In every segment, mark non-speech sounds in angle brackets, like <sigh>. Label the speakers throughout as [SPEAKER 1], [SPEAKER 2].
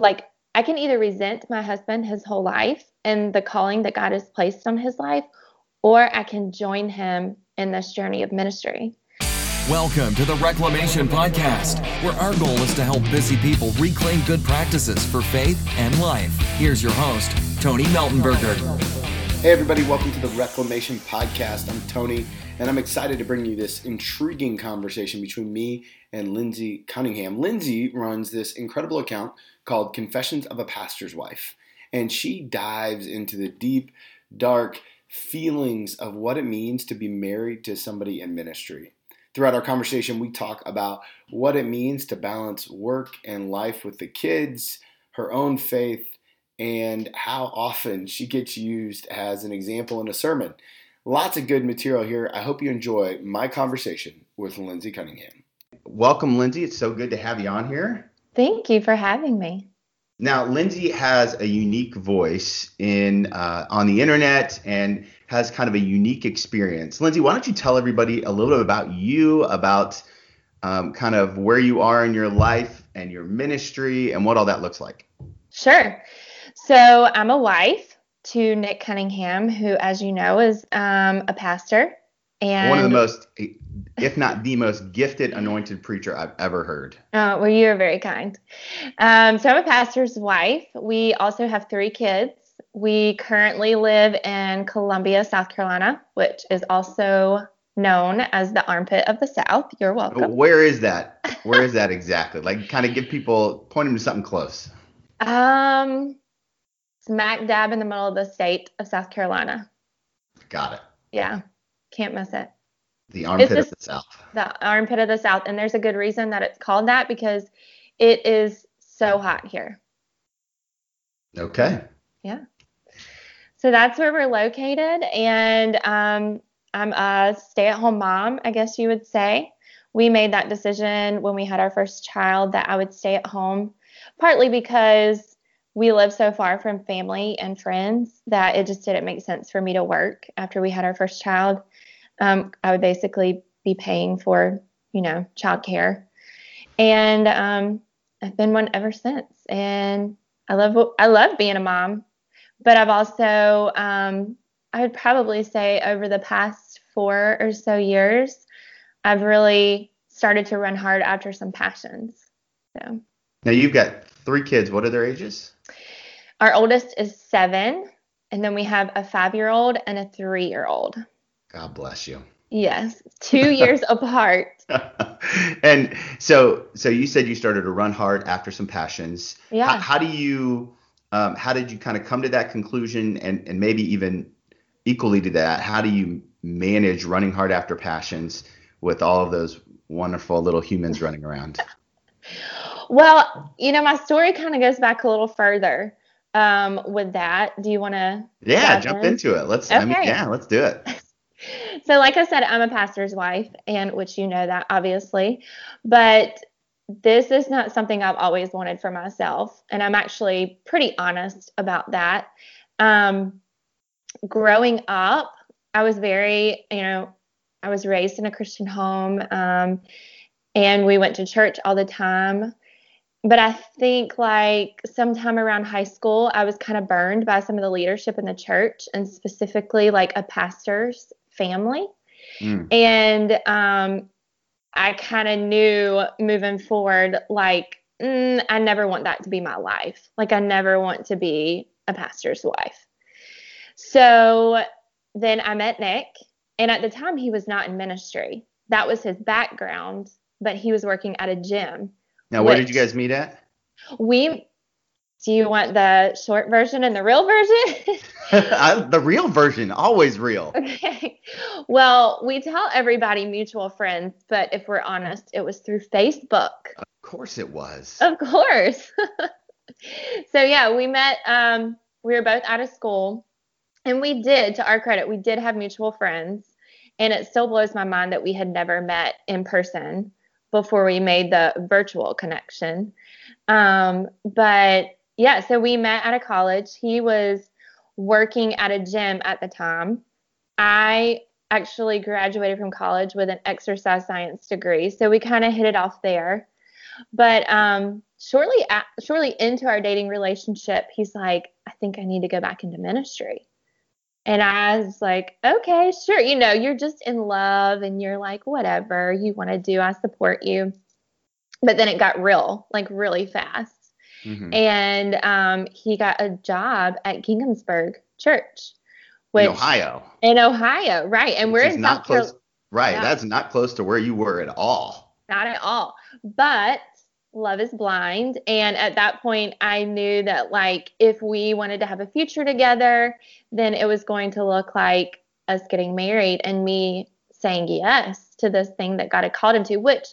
[SPEAKER 1] like I can either resent my husband his whole life and the calling that God has placed on his life, or I can join him in this journey of ministry.
[SPEAKER 2] Welcome to the Reclamation Podcast, where our goal is to help busy people reclaim good practices for faith and life. Here's your host, Tony Meltenberger.
[SPEAKER 3] Hey, everybody, welcome to the Reclamation Podcast. I'm Tony, and I'm excited to bring you this intriguing conversation between me and Lindsay Cunningham. Lindsay runs this incredible account called Confessions of a Pastor's Wife, and she dives into the deep, dark feelings of what it means to be married to somebody in ministry. Throughout our conversation, we talk about what it means to balance work and life with the kids, her own faith, and how often she gets used as an example in a sermon. Lots of good material here. I hope you enjoy my conversation with Lindsay Cunningham. Welcome, Lindsay. It's so good to have you on here.
[SPEAKER 1] Thank you for having me.
[SPEAKER 3] Now, Lindsay has a unique voice in uh, on the internet and has kind of a unique experience. Lindsay, why don't you tell everybody a little bit about you, about um, kind of where you are in your life and your ministry, and what all that looks like?
[SPEAKER 1] Sure. So I'm a wife to Nick Cunningham, who, as you know, is um, a pastor and
[SPEAKER 3] one of the most, if not the most gifted anointed preacher I've ever heard.
[SPEAKER 1] Oh, well, you are very kind. Um, so I'm a pastor's wife. We also have three kids. We currently live in Columbia, South Carolina, which is also known as the armpit of the South. You're welcome.
[SPEAKER 3] Where is that? Where is that exactly? Like, kind of give people, point them to something close.
[SPEAKER 1] Um, smack dab in the middle of the state of South Carolina.
[SPEAKER 3] Got it.
[SPEAKER 1] Yeah. Can't miss it.
[SPEAKER 3] The armpit of the South.
[SPEAKER 1] The armpit of the South. And there's a good reason that it's called that because it is so hot here.
[SPEAKER 3] Okay.
[SPEAKER 1] Yeah. So that's where we're located. And um, I'm a stay at home mom, I guess you would say. We made that decision when we had our first child that I would stay at home, partly because we live so far from family and friends that it just didn't make sense for me to work after we had our first child um, I would basically be paying for, you know, childcare. And um, I've been one ever since. And I love I love being a mom, but I've also um, I would probably say over the past four or so years, I've really started to run hard after some passions. So
[SPEAKER 3] now you've got three kids. What are their ages?
[SPEAKER 1] Our oldest is seven, and then we have a five year old and a three year old.
[SPEAKER 3] God bless you.
[SPEAKER 1] Yes, two years <laughs> apart. <laughs>
[SPEAKER 3] and so, so you said you started to run hard after some passions.
[SPEAKER 1] Yeah.
[SPEAKER 3] How, how do you, um, how did you kind of come to that conclusion, and and maybe even equally to that, how do you manage running hard after passions with all of those wonderful little humans running around? <laughs>
[SPEAKER 1] well, you know, my story kind of goes back a little further um, with that. Do you want to?
[SPEAKER 3] Yeah, jump in? into it. Let's. Okay. I mean, yeah, let's do it.
[SPEAKER 1] So like I said, I'm a pastor's wife, and which you know that obviously, but this is not something I've always wanted for myself, and I'm actually pretty honest about that. Um, growing up, I was very, you know, I was raised in a Christian home, um, and we went to church all the time. But I think like sometime around high school, I was kind of burned by some of the leadership in the church, and specifically like a pastor's family. Mm. And um, I kind of knew moving forward, like, mm, I never want that to be my life. Like, I never want to be a pastor's wife. So then I met Nick, and at the time, he was not in ministry. That was his background, but he was working at a gym.
[SPEAKER 3] Now, where did you guys meet at?
[SPEAKER 1] We do you want the short version and the real version? <laughs> <laughs>
[SPEAKER 3] I, the real version, always real.
[SPEAKER 1] Okay. Well, we tell everybody mutual friends, but if we're honest, it was through Facebook.
[SPEAKER 3] Of course it was.
[SPEAKER 1] Of course. <laughs> so yeah, we met um we were both out of school and we did to our credit, we did have mutual friends and it still blows my mind that we had never met in person before we made the virtual connection. Um, but yeah, so we met at a college. He was working at a gym at the time. I actually graduated from college with an exercise science degree, so we kind of hit it off there. But um, shortly at, shortly into our dating relationship, he's like, I think I need to go back into ministry. And I was like, okay, sure. You know, you're just in love and you're like, whatever you want to do, I support you. But then it got real, like really fast. Mm-hmm. And um, he got a job at Ginghamsburg Church,
[SPEAKER 4] which, in Ohio.
[SPEAKER 1] In Ohio, right? And which we're in
[SPEAKER 4] South Carolina. Right, yeah. that's not close to where you were at all.
[SPEAKER 1] Not at all. But love is blind, and at that point, I knew that like if we wanted to have a future together, then it was going to look like us getting married and me saying yes to this thing that God had called him to, which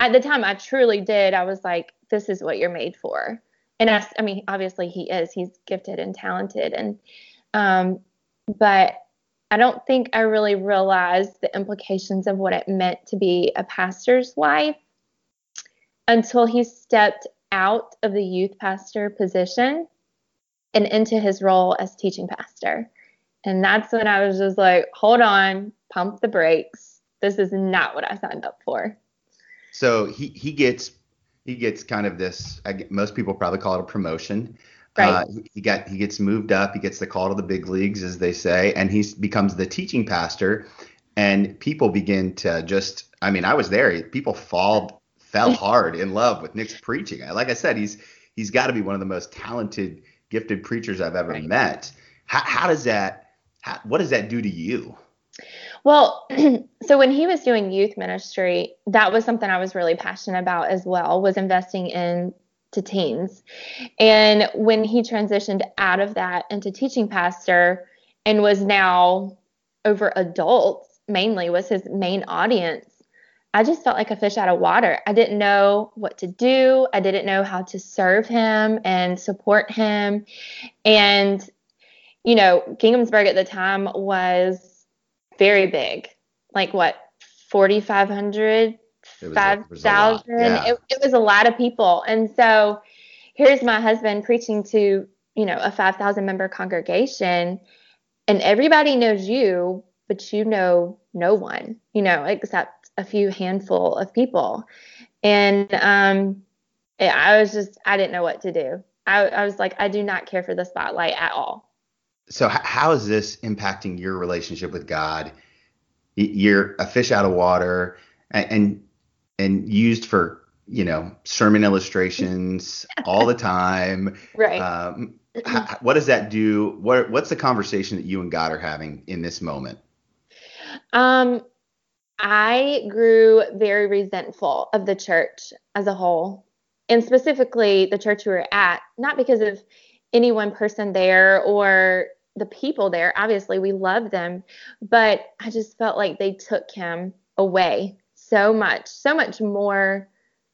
[SPEAKER 1] at the time I truly did. I was like, this is what you're made for. And I, I mean, obviously he is. He's gifted and talented, and um, but I don't think I really realized the implications of what it meant to be a pastor's wife until he stepped out of the youth pastor position and into his role as teaching pastor. And that's when I was just like, hold on, pump the brakes. This is not what I signed up for.
[SPEAKER 4] So he, he gets he gets kind of this. most people probably call it a promotion.
[SPEAKER 1] Right. Uh,
[SPEAKER 4] he got he gets moved up. He gets the call to the big leagues, as they say, and he becomes the teaching pastor. And people begin to just. I mean, I was there. People fall fell <laughs> hard in love with Nick's preaching. Like I said, he's he's got to be one of the most talented, gifted preachers I've ever right. met. How, how does that? How, what does that do to you?
[SPEAKER 1] Well, <clears throat> so when he was doing youth ministry, that was something I was really passionate about as well, was investing in to teens. And when he transitioned out of that into teaching pastor and was now over adults mainly was his main audience, I just felt like a fish out of water. I didn't know what to do. I didn't know how to serve him and support him. And, you know, Ginghamsburg at the time was very big. Like what, 4,500 5,000. Yeah. It, it was a lot of people. And so here's my husband preaching to, you know, a 5,000 member congregation, and everybody knows you, but you know no one, you know, except a few handful of people. And um, I was just, I didn't know what to do. I, I was like, I do not care for the spotlight at all.
[SPEAKER 4] So, how is this impacting your relationship with God? You're a fish out of water, and, and and used for you know sermon illustrations all the time. <laughs>
[SPEAKER 1] Right.
[SPEAKER 4] Um, what does that do? What what's the conversation that you and God are having in this moment?
[SPEAKER 1] Um, I grew very resentful of the church as a whole, and specifically the church we were at, not because of any one person there or the people there. Obviously, we love them, but I just felt like they took him away so much, so much more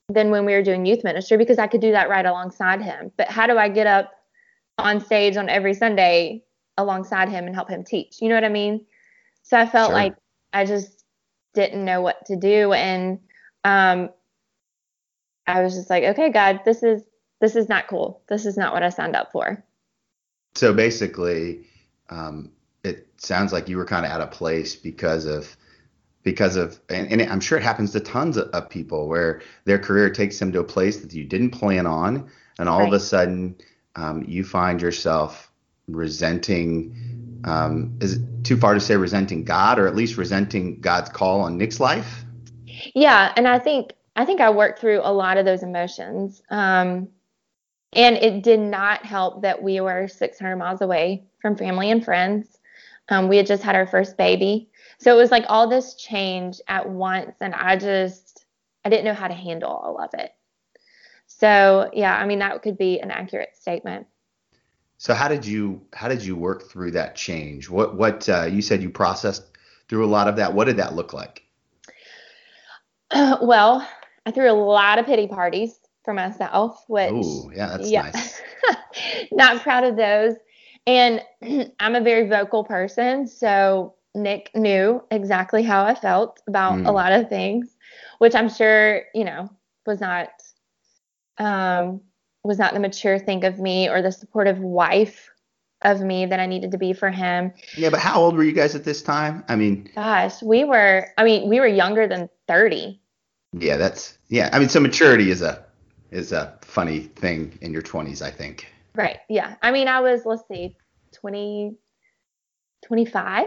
[SPEAKER 1] than when we were doing youth ministry because I could do that right alongside him. But how do I get up on stage on every Sunday alongside him and help him teach? You know what I mean? So I felt sure. like I just didn't know what to do and um I was just like, okay, God, this is this is not cool. This is not what I signed up for.
[SPEAKER 4] So basically, um, it sounds like you were kind of out of place because of because of and, and, I'm sure it happens to tons of, of, people where their career takes them to a place that you didn't plan on, and all right. of a sudden um, you find yourself resenting. Um, is it too far to say resenting God, or at least resenting God's call on Nick's life?
[SPEAKER 1] Yeah, and I think I think I worked through a lot of those emotions. Um, and it did not help that we were 600 miles away from family and friends. Um, we had just had our first baby. So it was like all this change at once, and I just I didn't know how to handle all of it. So yeah, I mean that could be an accurate statement.
[SPEAKER 4] So how did you how did you work through that change? What what uh, you said you processed through a lot of that. What did that look like?
[SPEAKER 1] Uh, <clears throat> well, I threw a lot of pity parties for myself, which
[SPEAKER 4] oh yeah, that's yeah, nice. <laughs>
[SPEAKER 1] not proud of those. And <clears throat> I'm a very vocal person, so Nick knew exactly how I felt about mm. a lot of things, which I'm sure, you know, was not um, was not the mature thing of me or the supportive wife of me that I needed to be for him.
[SPEAKER 4] Yeah, but how old were you guys at this time? I mean,
[SPEAKER 1] gosh, we were I mean, we were younger than 30.
[SPEAKER 4] Yeah, that's yeah. I mean, so maturity is a is a funny thing in your 20s, I think.
[SPEAKER 1] Right. Yeah. I mean, I was, let's see, 20, 25.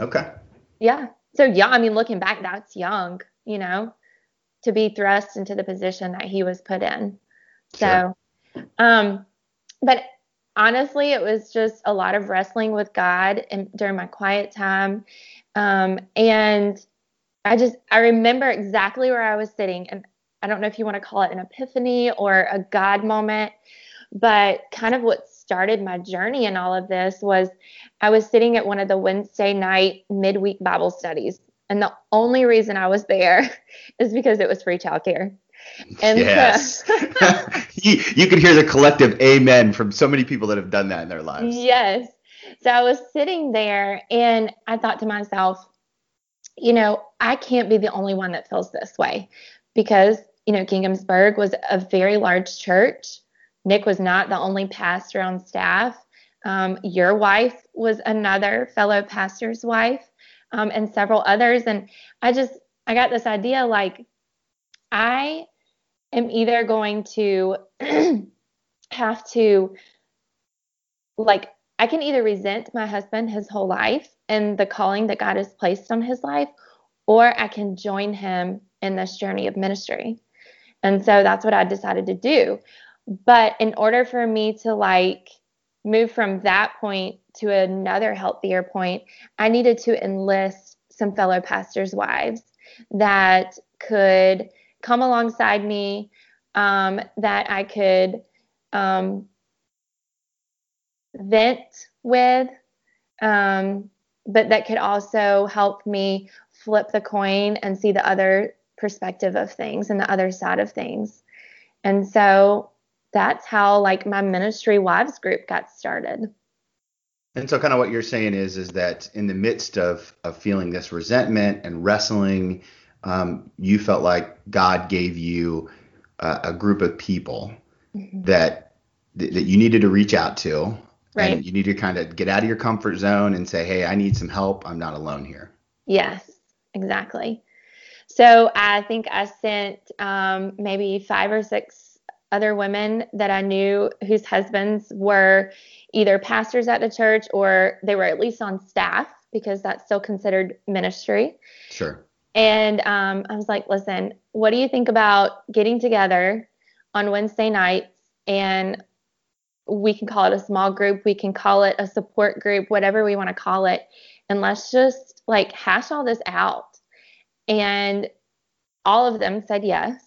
[SPEAKER 4] Okay.
[SPEAKER 1] Yeah. So, yeah, I mean, looking back, that's young, you know, to be thrust into the position that he was put in.
[SPEAKER 4] Sure.
[SPEAKER 1] So, um, but honestly, it was just a lot of wrestling with God and during my quiet time. Um, and I just, I remember exactly where I was sitting. And I don't know if you want to call it an epiphany or a God moment, but kind of what started my journey in all of this was I was sitting at one of the Wednesday night midweek Bible studies. And the only reason I was there <laughs> is because it was free childcare.
[SPEAKER 4] And yes. So, <laughs> you, you could hear the collective amen from so many people that have done that in their lives.
[SPEAKER 1] Yes. So I was sitting there and I thought to myself, you know, I can't be the only one that feels this way because, you know, Ginghamsburg was a very large church. Nick was not the only pastor on staff. Um, your wife was another fellow pastor's wife, um, and several others. And I just, I got this idea like, I am either going to <clears throat> have to, like, I can either resent my husband his whole life and the calling that God has placed on his life, or I can join him in this journey of ministry. And so that's what I decided to do. But in order for me to like move from that point to another healthier point, I needed to enlist some fellow pastors' wives that could come alongside me, um, that I could um, vent with, um, but that could also help me flip the coin and see the other perspective of things and the other side of things. And so that's how like my ministry wives group got started.
[SPEAKER 4] And so kind of what you're saying is is that in the midst of of feeling this resentment and wrestling, um, you felt like God gave you a, a group of people mm-hmm. that that you needed to reach out to.
[SPEAKER 1] Right.
[SPEAKER 4] And you need to kind of get out of your comfort zone and say, "Hey, I need some help. I'm not alone here."
[SPEAKER 1] Yes, exactly. So I think I sent um, maybe five or six other women that I knew whose husbands were either pastors at the church or they were at least on staff because that's still considered ministry.
[SPEAKER 4] Sure.
[SPEAKER 1] And um, I was like, listen, what do you think about getting together on Wednesday nights and we can call it a small group, we can call it a support group, whatever we want to call it. And let's just like hash all this out. And all of them said yes.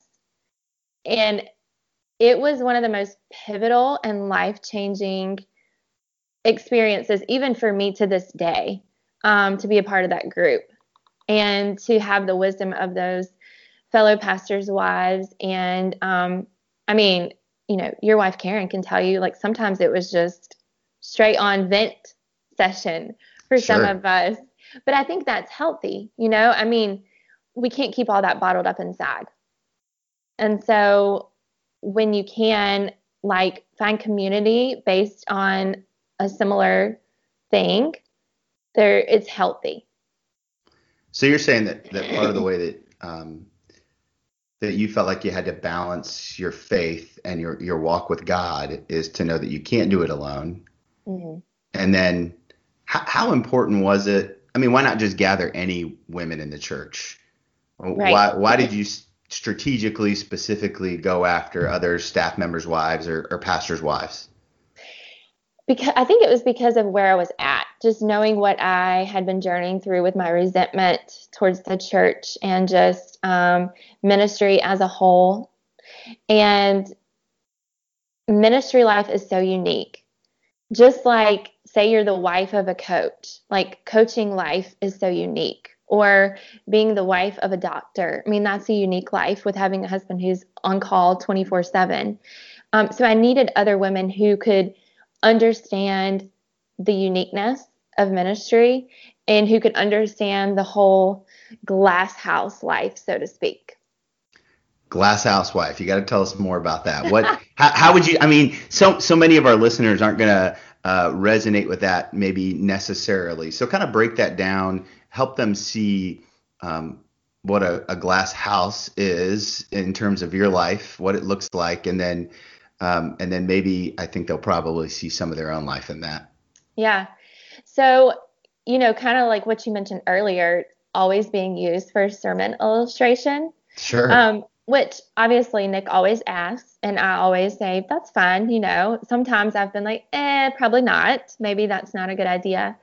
[SPEAKER 1] And it was one of the most pivotal and life changing experiences, even for me to this day, um, to be a part of that group and to have the wisdom of those fellow pastors' wives. And um, I mean, you know, your wife Karen can tell you, like, sometimes it was just straight on vent session for sure. some of us. But I think that's healthy, you know? I mean, we can't keep all that bottled up inside. And so when you can like find community based on a similar thing, there it's healthy.
[SPEAKER 4] So you're saying that that part of the way that um, that you felt like you had to balance your faith and your your walk with God is to know that you can't do it alone. Mm-hmm. And then, how, how important was it? I mean, why not just gather any women in the church? Right. Why why did you strategically specifically go after other staff members' wives or, or pastors' wives?
[SPEAKER 1] Because I think it was because of where I was at, just knowing what I had been journeying through with my resentment towards the church and just um, ministry as a whole. And ministry life is so unique. Just like, say, you're the wife of a coach, like coaching life is so unique or being the wife of a doctor. I mean, that's a unique life with having a husband who's on call 24 7. Um, so I needed other women who could understand the uniqueness of ministry and who could understand the whole glass house life, so to speak.
[SPEAKER 4] Glass house wife. You got to tell us more about that. What? <laughs> how, how, would you? I mean, so so many of our listeners aren't to uh, resonate with that maybe necessarily. So kind of break that down help them see um, what a, a glass house is in terms of your life, what it looks like, and then um, and then maybe I think they'll probably see some of their own life in that.
[SPEAKER 1] Yeah. So, you know, kind of like what you mentioned earlier, always being used for sermon illustration.
[SPEAKER 4] Sure.
[SPEAKER 1] Um, which obviously Nick always asks, and I always say, that's fine. You know, sometimes I've been like, eh, probably not. Maybe that's not a good idea.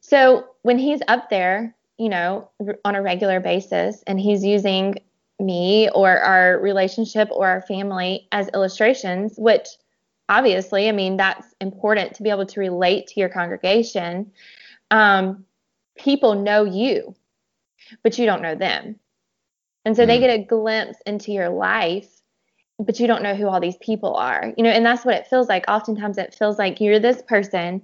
[SPEAKER 1] So when he's up there, you know, on a regular basis, and he's using me or our relationship or our family as illustrations, which obviously, I mean, that's important to be able to relate to your congregation. Um, people know you, but you don't know them. And so mm. they get a glimpse into your life, but you don't know who all these people are. You know, and that's what it feels like. Oftentimes it feels like you're this person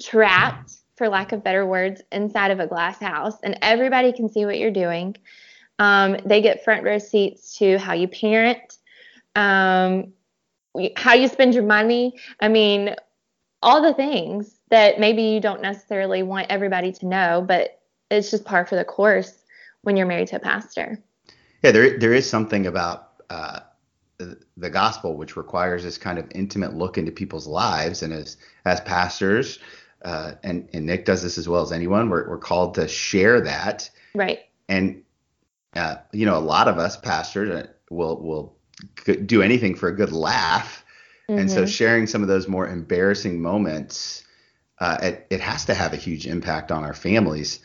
[SPEAKER 1] trapped, for lack of better words, inside of a glass house, and everybody can see what you're doing. Um, they get front row seats to how you parent, um, how you spend your money. I mean, all the things that maybe you don't necessarily want everybody to know, but it's just par for the course when you're married to a pastor.
[SPEAKER 4] Yeah, there there is something about uh, the gospel which requires this kind of intimate look into people's lives, and as as pastors, uh, and and Nick does this as well as anyone, we're we're called to share that.
[SPEAKER 1] Right.
[SPEAKER 4] And uh, you know, a lot of us pastors uh, will will do anything for a good laugh, mm-hmm. and so mm-hmm. sharing some of those more embarrassing moments, uh, it it has to have a huge impact on our families.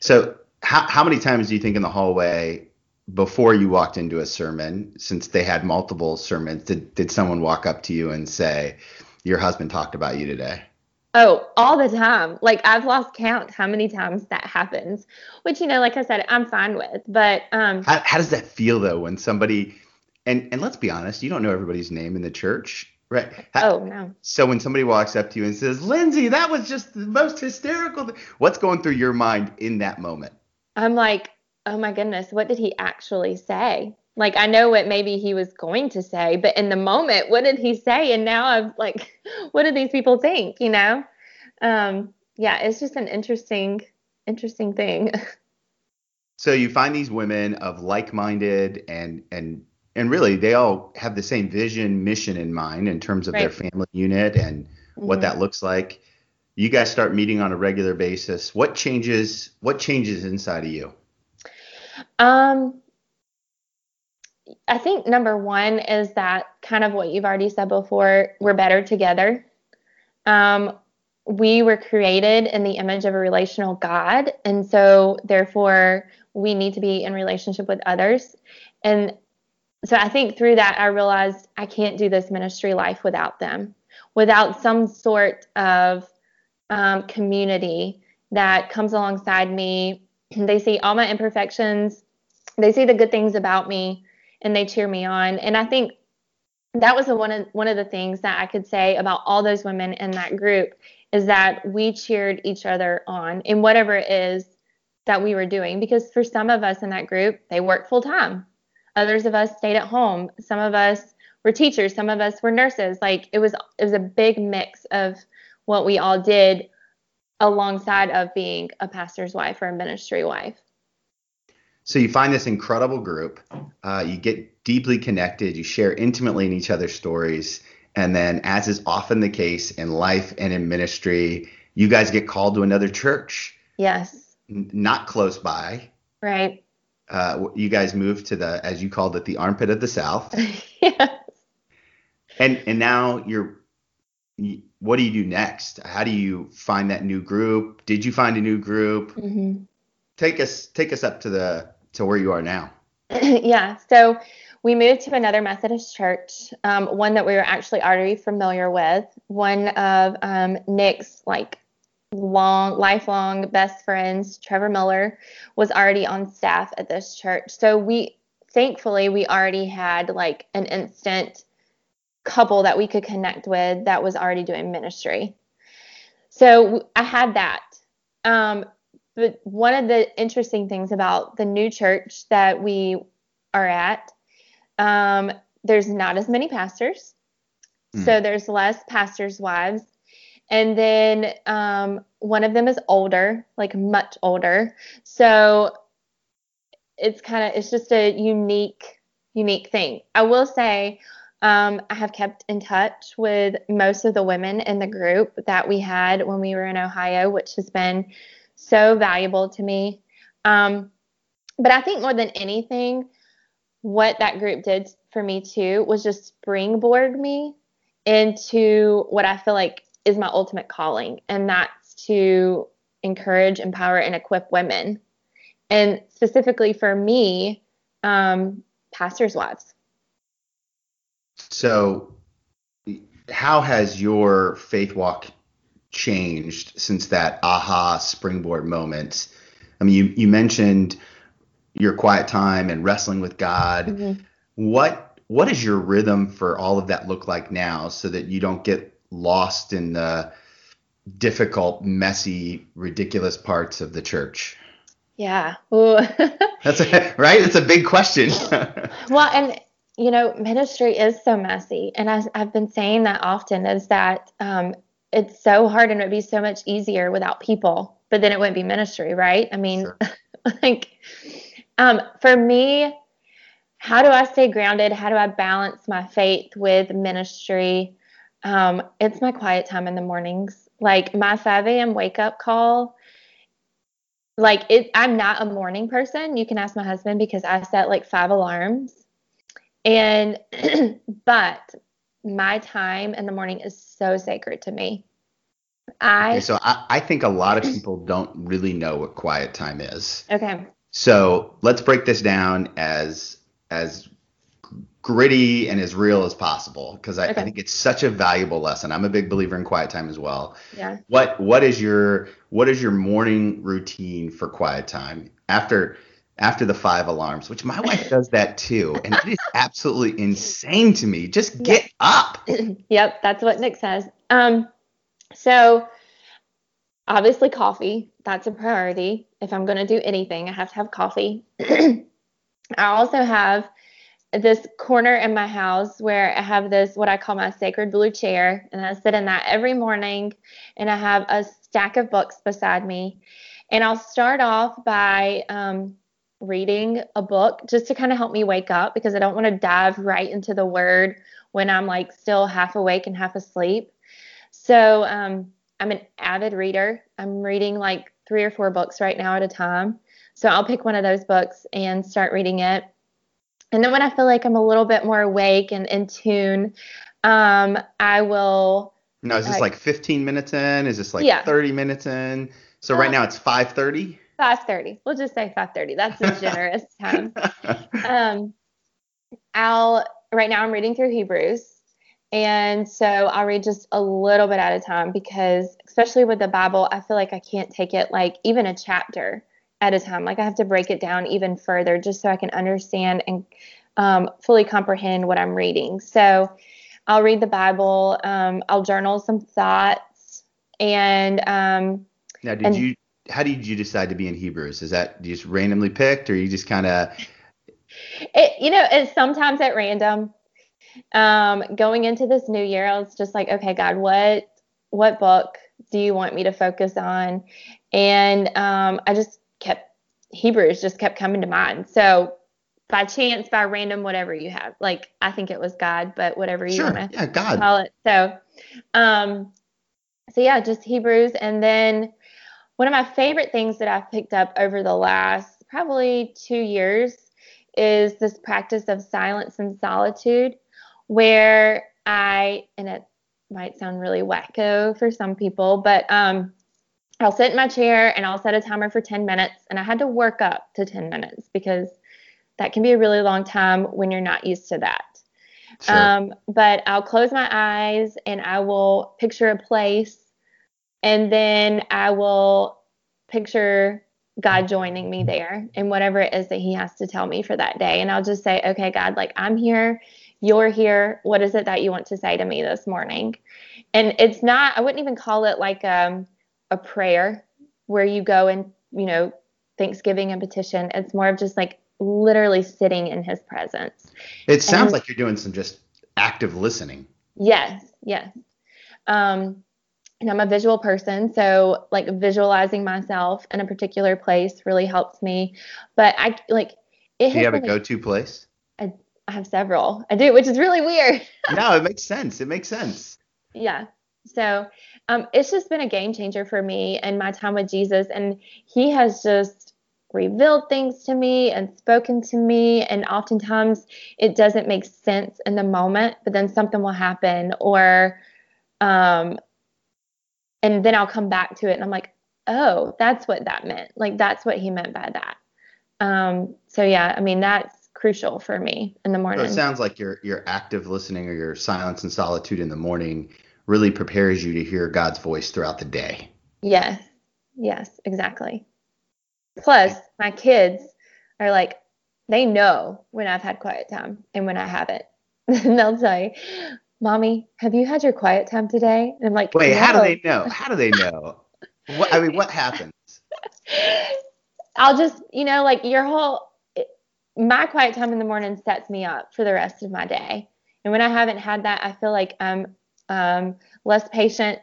[SPEAKER 4] So, how how many times do you think in the hallway before you walked into a sermon, since they had multiple sermons, did did someone walk up to you and say, "Your husband talked about you today"?
[SPEAKER 1] Oh, all the time. Like I've lost count how many times that happens, which you know, like I said, I'm fine with. But um
[SPEAKER 4] how, how does that feel though when somebody and and let's be honest, you don't know everybody's name in the church, right?
[SPEAKER 1] How, oh no.
[SPEAKER 4] So when somebody walks up to you and says, "Lindsay, that was just the most hysterical," what's going through your mind in that moment?
[SPEAKER 1] I'm like, oh my goodness, what did he actually say? Like I know what maybe he was going to say, but in the moment, what did he say? And now I'm like, <laughs> what do these people think? You know? Um, yeah, it's just an interesting, interesting thing. <laughs>
[SPEAKER 4] so you find these women of like-minded and and and really they all have the same vision, mission in mind in terms of right. their family unit and mm-hmm. what that looks like. You guys start meeting on a regular basis. What changes? What changes inside of you?
[SPEAKER 1] Um, I think number one is that kind of what you've already said before, we're better together. Um, we were created in the image of a relational God, and so therefore we need to be in relationship with others. And so I think through that, I realized I can't do this ministry life without them, without some sort of um, community that comes alongside me. They see all my imperfections, they see the good things about me, and they cheer me on. And I think that was one of one of the things that I could say about all those women in that group is that we cheered each other on in whatever it is that we were doing because for some of us in that group they worked full time others of us stayed at home. Some of us were teachers. Some of us were nurses. Like it was it was a big mix of what we all did alongside of being a pastor's wife or a ministry wife
[SPEAKER 4] so you find this incredible group uh, you get deeply connected you share intimately in each other's stories and then, as is often the case in life and in ministry, you guys get called to another church.
[SPEAKER 1] Yes.
[SPEAKER 4] N- not close by.
[SPEAKER 1] Right.
[SPEAKER 4] Uh, you guys moved to the, as you called it, the armpit of the South. <laughs>
[SPEAKER 1] yes.
[SPEAKER 4] And and now you're. What do you do next? How do you find that new group? Did you find a new group?
[SPEAKER 1] Mm-hmm.
[SPEAKER 4] Take us take us up to the to where you are now. <laughs>
[SPEAKER 1] yeah. So we moved to another Methodist church, um, one that we were actually already familiar with. One of um, Nick's like long, lifelong best friends, Trevor Miller, was already on staff at this church. So we, thankfully, we already had like an instant couple that we could connect with that was already doing ministry. So I had that. Um, but one of the interesting things about the new church that we are at um, there's not as many pastors, mm. so there's less pastors' wives. And then um, one of them is older, like much older. So it's kind of it's just a unique unique thing. I will say um, I have kept in touch with most of the women in the group that we had when we were in Ohio, which has been so valuable to me. Um, but I think more than anything, what that group did for me too was just springboard me into what I feel like is my ultimate calling, and that's to encourage, empower, and equip women. And specifically for me, um, pastors' wives.
[SPEAKER 4] So, how has your faith walk changed since that aha springboard moment? I mean, you, you mentioned your quiet time and wrestling with God. Mm-hmm. What what does your rhythm for all of that look like now so that you don't get lost in the difficult, messy, ridiculous parts of the church?
[SPEAKER 1] Yeah. <laughs>
[SPEAKER 4] That's a, <laughs> right. It's a big question. <laughs>
[SPEAKER 1] well, and you know, ministry is so messy, and I, have been saying that often is that um, it's so hard, and it'd be so much easier without people, but then it wouldn't be ministry, right? I mean, sure. <laughs> like, um, for me, how do I stay grounded? How do I balance my faith with ministry? Um, it's my quiet time in the mornings. Like my 5 a.m. wake up call. Like it, I'm not a morning person. You can ask my husband because I set like five alarms. And, <clears throat> but my time in the morning is so sacred to me. I
[SPEAKER 4] okay, so I, I think a lot of people don't really know what quiet time is.
[SPEAKER 1] Okay.
[SPEAKER 4] So let's break this down as as gritty and as real as possible because I, okay. I, think it's such a valuable lesson. I'm a big believer in quiet time as well.
[SPEAKER 1] Yeah.
[SPEAKER 4] What what is your what is your morning routine for quiet time after after the five alarms, which my wife does that too, and it is absolutely insane to me. Just get yep. up. <laughs>
[SPEAKER 1] yep, that's what Nick says. Um, so obviously coffee, that's a priority. If I'm going to do anything, I have to have coffee. <clears throat> I also have this corner in my house where I have this what I call my sacred blue chair, and I sit in that every morning, and I have a stack of books beside me, and I'll start off by um, reading a book just to kind of help me wake up because I don't want to dive right into the Word when I'm like still half awake and half asleep. So um, I'm an avid reader. I'm reading like three or four books right now at a time. So I'll pick one of those books and start reading it. And then when I feel like I'm a little bit more awake and in tune, um, I will.
[SPEAKER 4] No, is this uh, like 15 minutes in? Is this like yeah. 30 minutes in? So right now it's 5:30.
[SPEAKER 1] 5:30. We'll just say 5:30. That's a <laughs> generous time. Um, I'll right now I'm reading through Hebrews. And so I'll read just a little bit at a time because, especially with the Bible, I feel like I can't take it like even a chapter at a time. Like I have to break it down even further just so I can understand and um, fully comprehend what I'm reading. So I'll read the Bible, um, I'll journal some thoughts, and um,
[SPEAKER 4] now did and, you? How did you decide to be in Hebrews? Is that just randomly picked, or you just kind of?
[SPEAKER 1] It you know it's sometimes at random. Um, going into this new year, I was just like, okay, God, what what book do you want me to focus on? And um, I just kept Hebrews just kept coming to mind. So by chance, by random, whatever you have, like I think it was God, but whatever you
[SPEAKER 4] sure.
[SPEAKER 1] want to
[SPEAKER 4] yeah, God.
[SPEAKER 1] call it. So, um, so yeah, just Hebrews, and then one of my favorite things that I've picked up over the last probably two years is this practice of silence and solitude, where I and it might sound really wacko for some people, but um, I'll sit in my chair and I'll set a timer for 10 minutes. And I had to work up to 10 minutes because that can be a really long time when you're not used to that. Sure. Um, but I'll close my eyes and I will picture a place and then I will picture God joining me there and whatever it is that He has to tell me for that day. And I'll just say, okay, God, like I'm here, you're here. What is it that you want to say to me this morning? And it's not, I wouldn't even call it like um a prayer where you go and, you know, thanksgiving and petition. It's more of just like literally sitting in his presence.
[SPEAKER 4] It sounds and, like you're doing some just active listening.
[SPEAKER 1] Yes, yes. Um, and I'm a visual person, so like visualizing myself in a particular place really helps me. But I like it
[SPEAKER 4] Do you have a go-to place?
[SPEAKER 1] I have several. I do, which is really weird. <laughs>
[SPEAKER 4] no, it makes sense. It makes sense.
[SPEAKER 1] yeah. So um, it's just been a game changer for me and my time with Jesus. And he has just revealed things to me and spoken to me. And oftentimes it doesn't make sense in the moment, but then something will happen or, um, and then I'll come back to it and I'm like, oh, that's what that meant. Like, that's what he meant by that. Um, so yeah, I mean, that's crucial for me in the morning.
[SPEAKER 4] So it sounds like your your active listening or your silence and solitude in the morning really prepares you to hear God's voice throughout the day.
[SPEAKER 1] Yes. Yes, exactly. Plus, my kids are like, they know when I've had quiet time and when I haven't. <laughs> and they'll say, Mommy, have you had your quiet time today? And I'm like,
[SPEAKER 4] Wait, how do they know? How do they know? What I mean, what happens? <laughs>
[SPEAKER 1] I'll just, you know, like your whole, it- my quiet time in the morning sets me up for the rest of my day. And when I haven't had that, I feel like I'm um, less patient.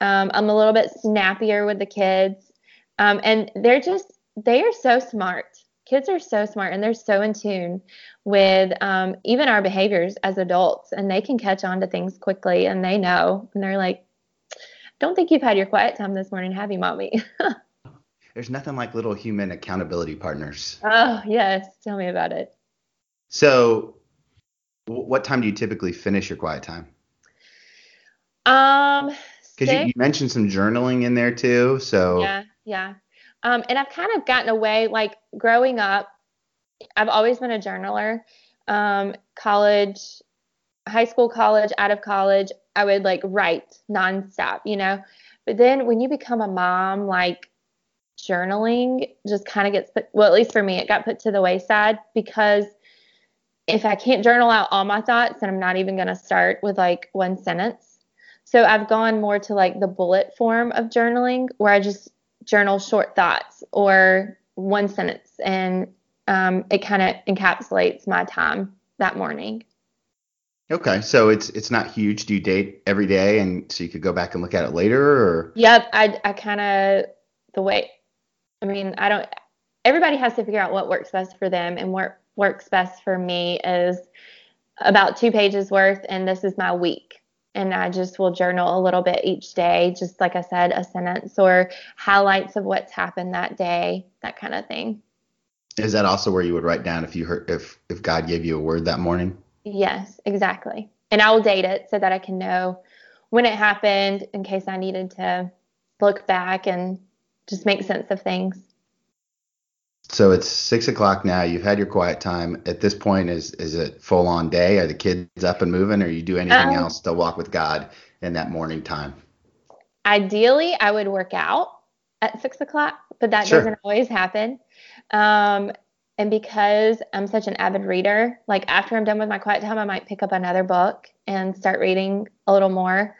[SPEAKER 1] Um, I'm a little bit snappier with the kids. Um, and they're just, they are so smart. Kids are so smart and they're so in tune with um, even our behaviors as adults. And they can catch on to things quickly and they know. And they're like, don't think you've had your quiet time this morning, have you, mommy? <laughs>
[SPEAKER 4] There's nothing like little human accountability partners.
[SPEAKER 1] Oh, yes. Tell me about it.
[SPEAKER 4] So, wh- what time do you typically finish your quiet time?
[SPEAKER 1] Um,
[SPEAKER 4] Because you, you mentioned some journaling in there too. So,
[SPEAKER 1] Yeah, yeah. Um, and I've kind of gotten away, like growing up, I've always been a journaler. Um, college, high school, college, out of college, I would like write nonstop, you know. But then when you become a mom, like journaling just kind of gets put, well, at least for me, it got put to the wayside because if I can't journal out all my thoughts, then I'm not even going to start with like one sentence. So I've gone more to like the bullet form of journaling where I just journal short thoughts or one sentence and um, it kind of encapsulates my time that morning.
[SPEAKER 4] okay. So it's it's not huge. Do you date every day, and so you could go back and look at it later, or
[SPEAKER 1] Yep, I, I kind of, the way, I mean, I don't, everybody has to figure out what works best for them and what works best for me is about two pages worth and this is my week. And I just will journal a little bit each day, just like I said, a sentence or highlights of what's happened that day, that kind of thing.
[SPEAKER 4] Is that also where you would write down if you heard if if God gave you a word that morning?
[SPEAKER 1] Yes, exactly. And I will date it so that I can know when it happened in case I needed to look back and just make sense of things.
[SPEAKER 4] So it's six o'clock now. You've had your quiet time. At this point, is is it full on day? Are the kids up and moving, or you do anything
[SPEAKER 1] Um,
[SPEAKER 4] else to walk with God in that morning time?
[SPEAKER 1] Ideally, I would work out at six o'clock, but that
[SPEAKER 4] Sure.
[SPEAKER 1] doesn't always happen. Um, and because I'm such an avid reader, like after I'm done with my quiet time, I might pick up another book and start reading a little more.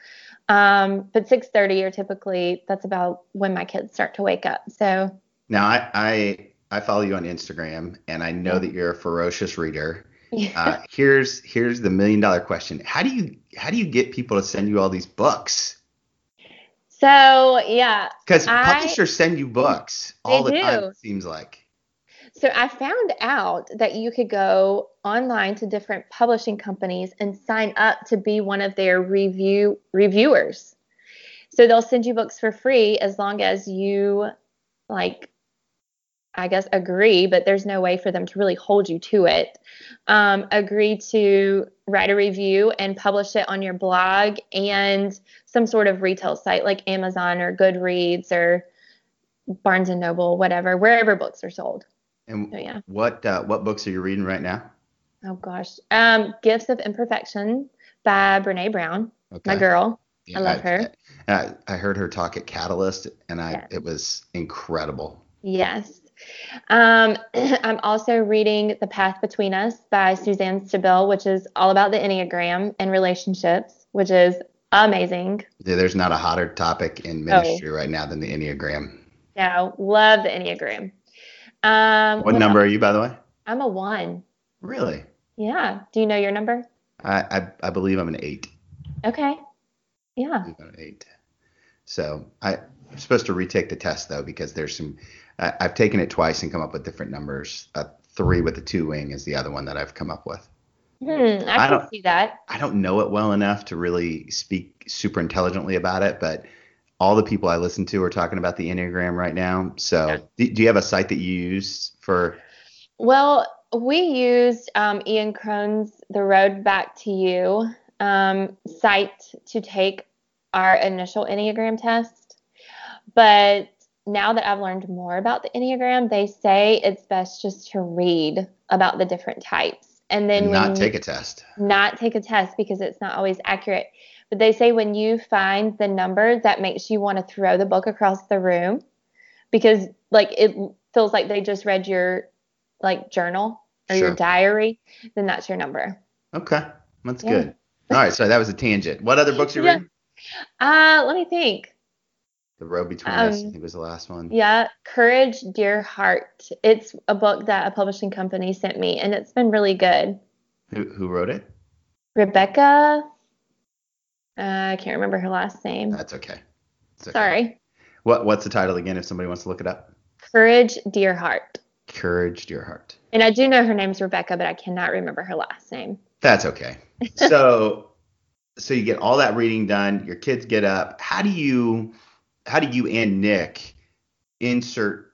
[SPEAKER 1] Um, but 6:30 are typically that's about when my kids start to wake up. So
[SPEAKER 4] Now, I I I follow you on Instagram, and I know that you're a ferocious reader. Uh, here's here's the million dollar question: How do you how do you get people to send you all these books?
[SPEAKER 1] so yeah,
[SPEAKER 4] Because publishers send you books all the
[SPEAKER 1] They
[SPEAKER 4] time.
[SPEAKER 1] do.
[SPEAKER 4] It seems like.
[SPEAKER 1] So I found out that you could go online to different publishing companies and sign up to be one of their review reviewers. So they'll send you books for free as long as you like I guess agree, but there's no way for them to really hold you to it. Um, agree to write a review and publish it on your blog and some sort of retail site like Amazon or Goodreads or Barnes and Noble, whatever, wherever books are sold.
[SPEAKER 4] And
[SPEAKER 1] So yeah.
[SPEAKER 4] what uh, what books are you reading right now?
[SPEAKER 1] Oh gosh. Um, Gifts of Imperfection by Brene Brown, my girl.
[SPEAKER 4] Yeah,
[SPEAKER 1] I love her.
[SPEAKER 4] I, I heard her talk at Catalyst, and I
[SPEAKER 1] Yes.
[SPEAKER 4] it was incredible.
[SPEAKER 1] Yes. Um, <clears throat> I'm also reading The Path Between Us by Suzanne Stabile, which is all about the Enneagram and relationships, which is amazing.
[SPEAKER 4] There- There's not a hotter topic in
[SPEAKER 1] Oh.
[SPEAKER 4] ministry right now than the Enneagram.
[SPEAKER 1] Now, love the Enneagram. Um,
[SPEAKER 4] What number are you, by the way?
[SPEAKER 1] I'm a one.
[SPEAKER 4] Really?
[SPEAKER 1] Yeah. Do you know your number?
[SPEAKER 4] I I, I believe I'm an eight.
[SPEAKER 1] Okay. Yeah.
[SPEAKER 4] I'm an eight. So I, I'm supposed to retake the test though because there's some. I, I've taken it twice and come up with different numbers. Uh, three with the two wing is the other one that I've come up with.
[SPEAKER 1] Hmm, I,
[SPEAKER 4] I
[SPEAKER 1] can
[SPEAKER 4] don't-
[SPEAKER 1] see that.
[SPEAKER 4] I don't know it well enough to really speak super intelligently about it, but all the people I listen to are talking about the Enneagram right now. So,
[SPEAKER 1] Yeah.
[SPEAKER 4] do, do you have a site that you use for?
[SPEAKER 1] Well, we used um, Ian Cron's The Road Back to You um, site to take our initial Enneagram test. But now that I've learned more about the Enneagram, they say it's best just to read about the different types. And then
[SPEAKER 4] not take a test.
[SPEAKER 1] not take a test because it's not always accurate. But they say when you find the number that makes you want to throw the book across the room because like it feels like they just read your like journal or your diary, then that's your number.
[SPEAKER 4] Okay, that's
[SPEAKER 1] Yeah.
[SPEAKER 4] good. All right, so that was a tangent. What other books are you
[SPEAKER 1] Yeah.
[SPEAKER 4] read?
[SPEAKER 1] Uh, let me think.
[SPEAKER 4] The Road Between Us. I
[SPEAKER 1] Um,
[SPEAKER 4] think was the last one.
[SPEAKER 1] Yeah, Courage, Dear Heart. It's a book that a publishing company sent me and it's been really good.
[SPEAKER 4] Who who wrote it?
[SPEAKER 1] Rebecca, uh, I can't remember her last name.
[SPEAKER 4] That's okay. Okay.
[SPEAKER 1] Sorry.
[SPEAKER 4] What what's the title again? If somebody wants to look it up.
[SPEAKER 1] Courage, Dear Heart.
[SPEAKER 4] Courage, dear heart.
[SPEAKER 1] And I do know her name's Rebecca, but I cannot remember her last name.
[SPEAKER 4] That's okay. <laughs> So so you get all that reading done, your kids get up. How do you how do you and Nick insert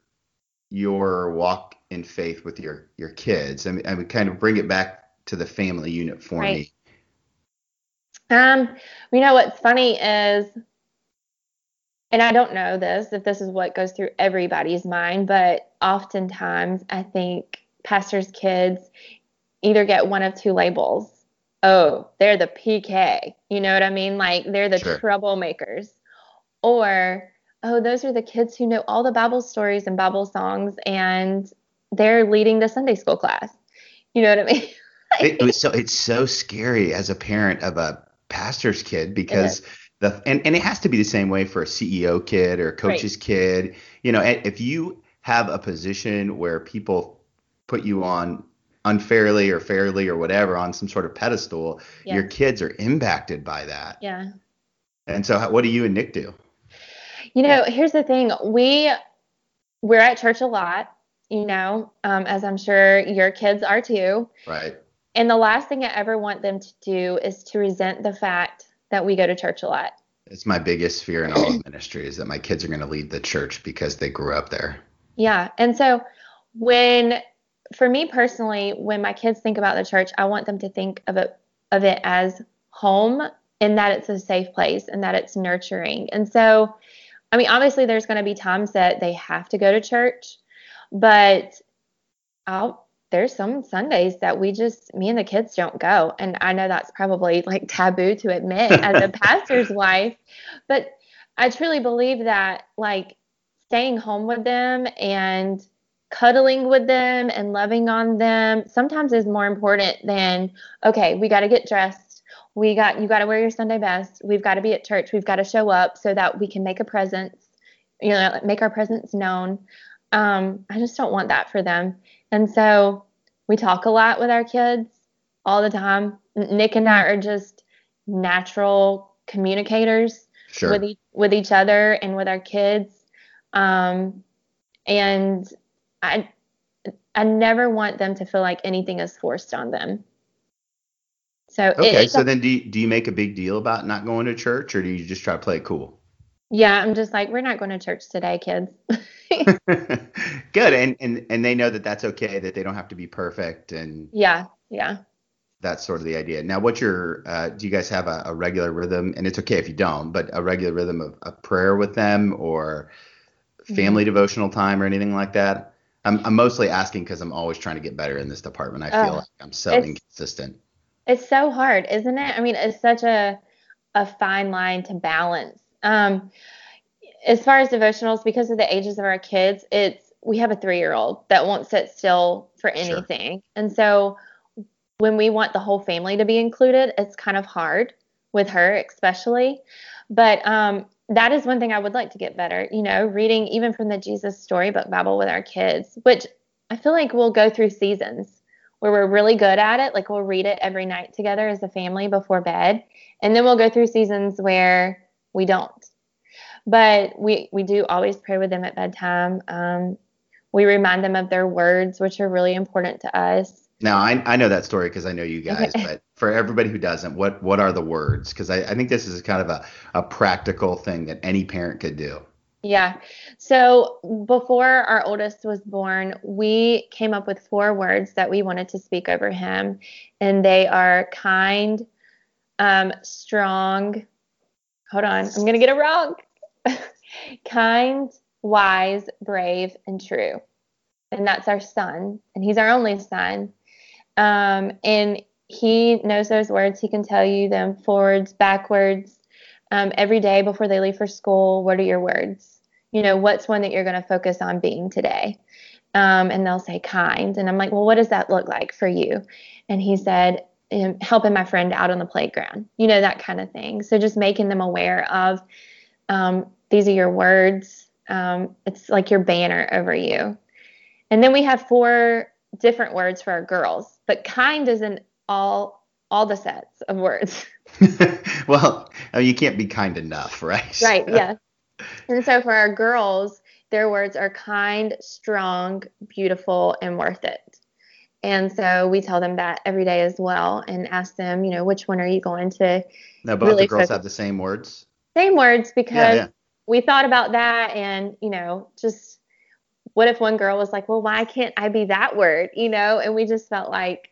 [SPEAKER 4] your walk in faith with your your kids? I mean, I mean kind of bring it back to the family unit for
[SPEAKER 1] Right.
[SPEAKER 4] me.
[SPEAKER 1] Um, you know what's funny is, and I don't know this if this is what goes through everybody's mind, but oftentimes I think pastors' kids either get one of two labels. Oh, they're the PK. You know what I mean? Like they're the
[SPEAKER 4] Sure.
[SPEAKER 1] troublemakers. Or, oh, those are the kids who know all the Bible stories and Bible songs and they're leading the Sunday school class. You know what I mean? <laughs>
[SPEAKER 4] it, it was so it's so scary as a parent of a pastor's kid because the and, and it has to be the same way for a CEO kid or a coach's kid. You know, if you have a position where people put you on unfairly or fairly or whatever on some sort of pedestal,
[SPEAKER 1] Yeah.
[SPEAKER 4] your kids are impacted by that.
[SPEAKER 1] yeah.
[SPEAKER 4] And so, how- what do you and Nick do?
[SPEAKER 1] You know, here's the thing. We we're at church a lot, you know, um, as I'm sure your kids are too.
[SPEAKER 4] Right.
[SPEAKER 1] And the last thing I ever want them to do is to resent the fact that we go to church a lot.
[SPEAKER 4] It's my biggest fear in all of ministry is that my kids are going to lead the church because they grew up there.
[SPEAKER 1] Yeah. And so when for me personally, when my kids think about the church, I want them to think of it of it as home and that it's a safe place and that it's nurturing. And so I mean, obviously there's going to be times that they have to go to church, but I'll there's some Sundays that we just me and the kids don't go. And I know that's probably like taboo to admit as a <laughs> pastor's wife, but I truly believe that like staying home with them and cuddling with them and loving on them sometimes is more important than okay, we got to get dressed. We got you got to wear your Sunday best. We've got to be at church. We've got to show up so that we can make a presence, you know, make our presence known. Um, I just don't want that for them. And so we talk a lot with our kids all the time. Nick and I are just natural communicators
[SPEAKER 4] Sure.
[SPEAKER 1] with each, with each other and with our kids. Um, and I I never want them to feel like anything is forced on them. So
[SPEAKER 4] Okay, so then do you, do you make a big deal about not going to church or do you just try to play it cool?
[SPEAKER 1] Yeah, I'm just like we're not going to church today, kids. <laughs> <laughs>
[SPEAKER 4] Good, and, and and they know that that's okay, that they don't have to be perfect, and
[SPEAKER 1] yeah, yeah.
[SPEAKER 4] that's sort of the idea. Now, what's your? Uh, do you guys have a, a regular rhythm? And it's okay if you don't, but a regular rhythm of, of prayer with them or family devotional time or anything like that? I'm I'm mostly asking because I'm always trying to get better in this department. I feel like I'm so inconsistent.
[SPEAKER 1] It's so hard, isn't it? I mean, it's such a a fine line to balance. Um, as far as devotionals, because of the ages of our kids, it's we have a three year old that won't sit still for
[SPEAKER 4] Sure.
[SPEAKER 1] anything, and so when we want the whole family to be included, it's kind of hard with her, especially. But um, that is one thing I would like to get better. You know, reading even from the Jesus Storybook Bible with our kids, which I feel like we'll go through seasons where we're really good at it. Like we'll read it every night together as a family before bed. And then we'll go through seasons where we don't. But we, we do always pray with them at bedtime. Um, We remind them of their words, which are really important to us.
[SPEAKER 4] Now I, I know that story because I know you guys, okay. but for everybody who doesn't, what what are the words? Because I, I think this is kind of a, a practical thing that any parent could do.
[SPEAKER 1] Yeah. So before our oldest was born, we came up with four words that we wanted to speak over him, and they are kind, um, strong. Hold on, I'm gonna get it wrong. <laughs> kind, wise, brave, and true. And that's our son, and he's our only son. Um, and he knows those words. He can tell you them forwards, backwards, um, every day before they leave for school. What are your words? You know, what's one that you're going to focus on being today? Um, and they'll say kind. And I'm like, well, what does that look like for you? And he said, um, helping my friend out on the playground, you know, that kind of thing. So just making them aware of um, these are your words. Um, it's like your banner over you. And then we have four different words for our girls, but kind isn't all all the sets of words. <laughs> <laughs>
[SPEAKER 4] well, mean, you can't be kind enough, right?
[SPEAKER 1] Right. <laughs> Yeah. and so for our girls, their words are kind, strong, beautiful, and worth it. And so we tell them that every day as well, and ask them, you know, which one are you going to?
[SPEAKER 4] Now, both really the girls focus? have the same words.
[SPEAKER 1] Same words because yeah, yeah. we thought about that, and you know, just what if one girl was like, well, why can't I be that word? You know, and we just felt like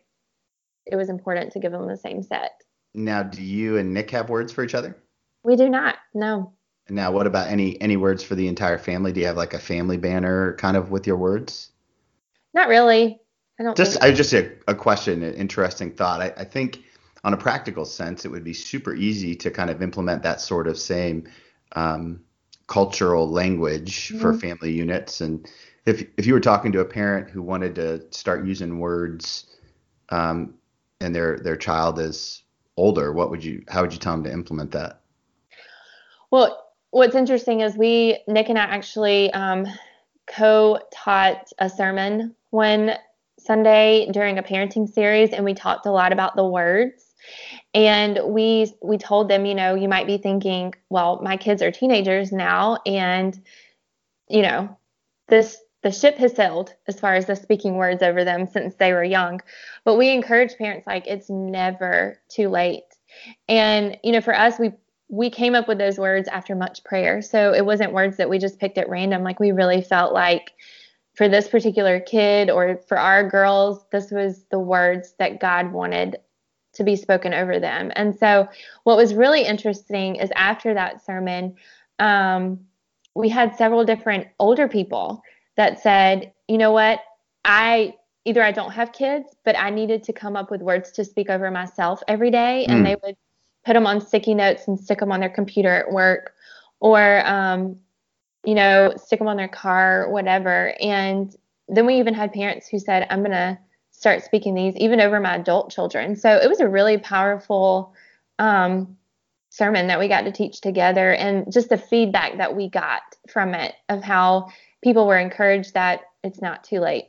[SPEAKER 1] it was important to give them the same set.
[SPEAKER 4] Now, do you and Nick have words for each other?
[SPEAKER 1] We do not. No.
[SPEAKER 4] Now, what about any any words for the entire family? Do you have like a family banner kind of with your words?
[SPEAKER 1] Not really. I don't.
[SPEAKER 4] Just I just a, a question, an interesting thought. I, I think on a practical sense, it would be super easy to kind of implement that sort of same um, cultural language mm-hmm. for family units. And if if you were talking to a parent who wanted to start using words um, and their their child is older, what would you how would you tell them to implement that?
[SPEAKER 1] Well, what's interesting is we Nick and I actually um, co-taught a sermon one Sunday during a parenting series, and we talked a lot about the words. And we we told them, you know, you might be thinking, well, my kids are teenagers now, and you know, this the ship has sailed as far as the speaking words over them since they were young. But we encourage parents like it's never too late. And you know, for us, we we came up with those words after much prayer. So it wasn't words that we just picked at random. Like we really felt like for this particular kid or for our girls, this was the words that God wanted to be spoken over them. And so what was really interesting is after that sermon, um, we had several different older people that said, you know what, I either I don't have kids, but I needed to come up with words to speak over myself every day, and mm. they would put them on sticky notes and stick them on their computer at work, or um, you know, stick them on their car, whatever. And then we even had parents who said, I'm gonna start speaking these even over my adult children. So it was a really powerful um, sermon that we got to teach together, and just the feedback that we got from it of how people were encouraged that it's not too late.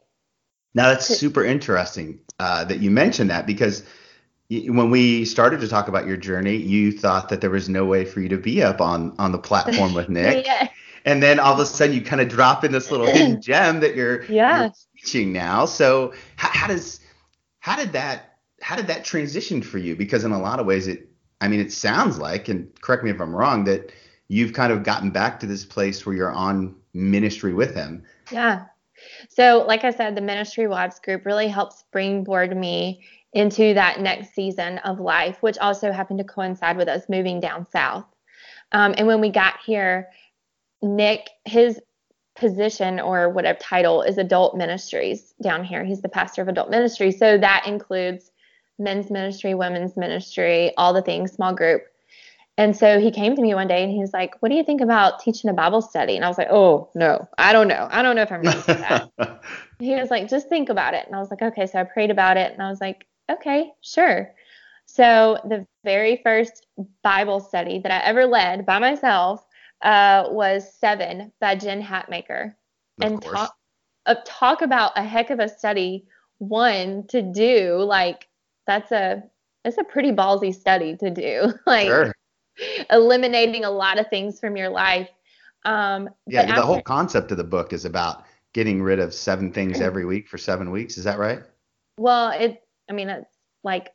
[SPEAKER 4] Now that's super interesting uh, that you mentioned that because when we started to talk about your journey, you thought that there was no way for you to be up on on the platform with <laughs> Nick. yeah. And then all of a sudden you kind of drop in this little hidden <clears throat> gem that you're,
[SPEAKER 1] yeah.
[SPEAKER 4] you're teaching now. So how, how does how did that how did that transition for you? Because in a lot of ways it I mean it sounds like and correct me if I'm wrong that you've kind of gotten back to this place where you're on ministry with him.
[SPEAKER 1] Yeah. So, like I said, the Ministry Wives group really helped springboard me into that next season of life, which also happened to coincide with us moving down south. Um, and when we got here, Nick, his position or whatever title is adult ministries down here. He's the pastor of adult ministry. So that includes men's ministry, women's ministry, all the things, small group. And so he came to me one day and he was like, What do you think about teaching a Bible study? And I was like, Oh, no, I don't know. I don't know if I'm ready for that. <laughs> he was like, Just think about it. And I was like, Okay. So I prayed about it and I was like, Okay, sure. So the very first Bible study that I ever led by myself uh, was Seven by Jen Hatmaker.
[SPEAKER 4] Of and talk,
[SPEAKER 1] uh, talk about a heck of a study, one to do. Like, that's a that's a pretty ballsy study to do. <laughs> like sure eliminating a lot of things from your life. Um,
[SPEAKER 4] yeah, the whole concept of the book is about getting rid of seven things <clears throat> every week for seven weeks. Is that right?
[SPEAKER 1] Well, it. I mean, it's like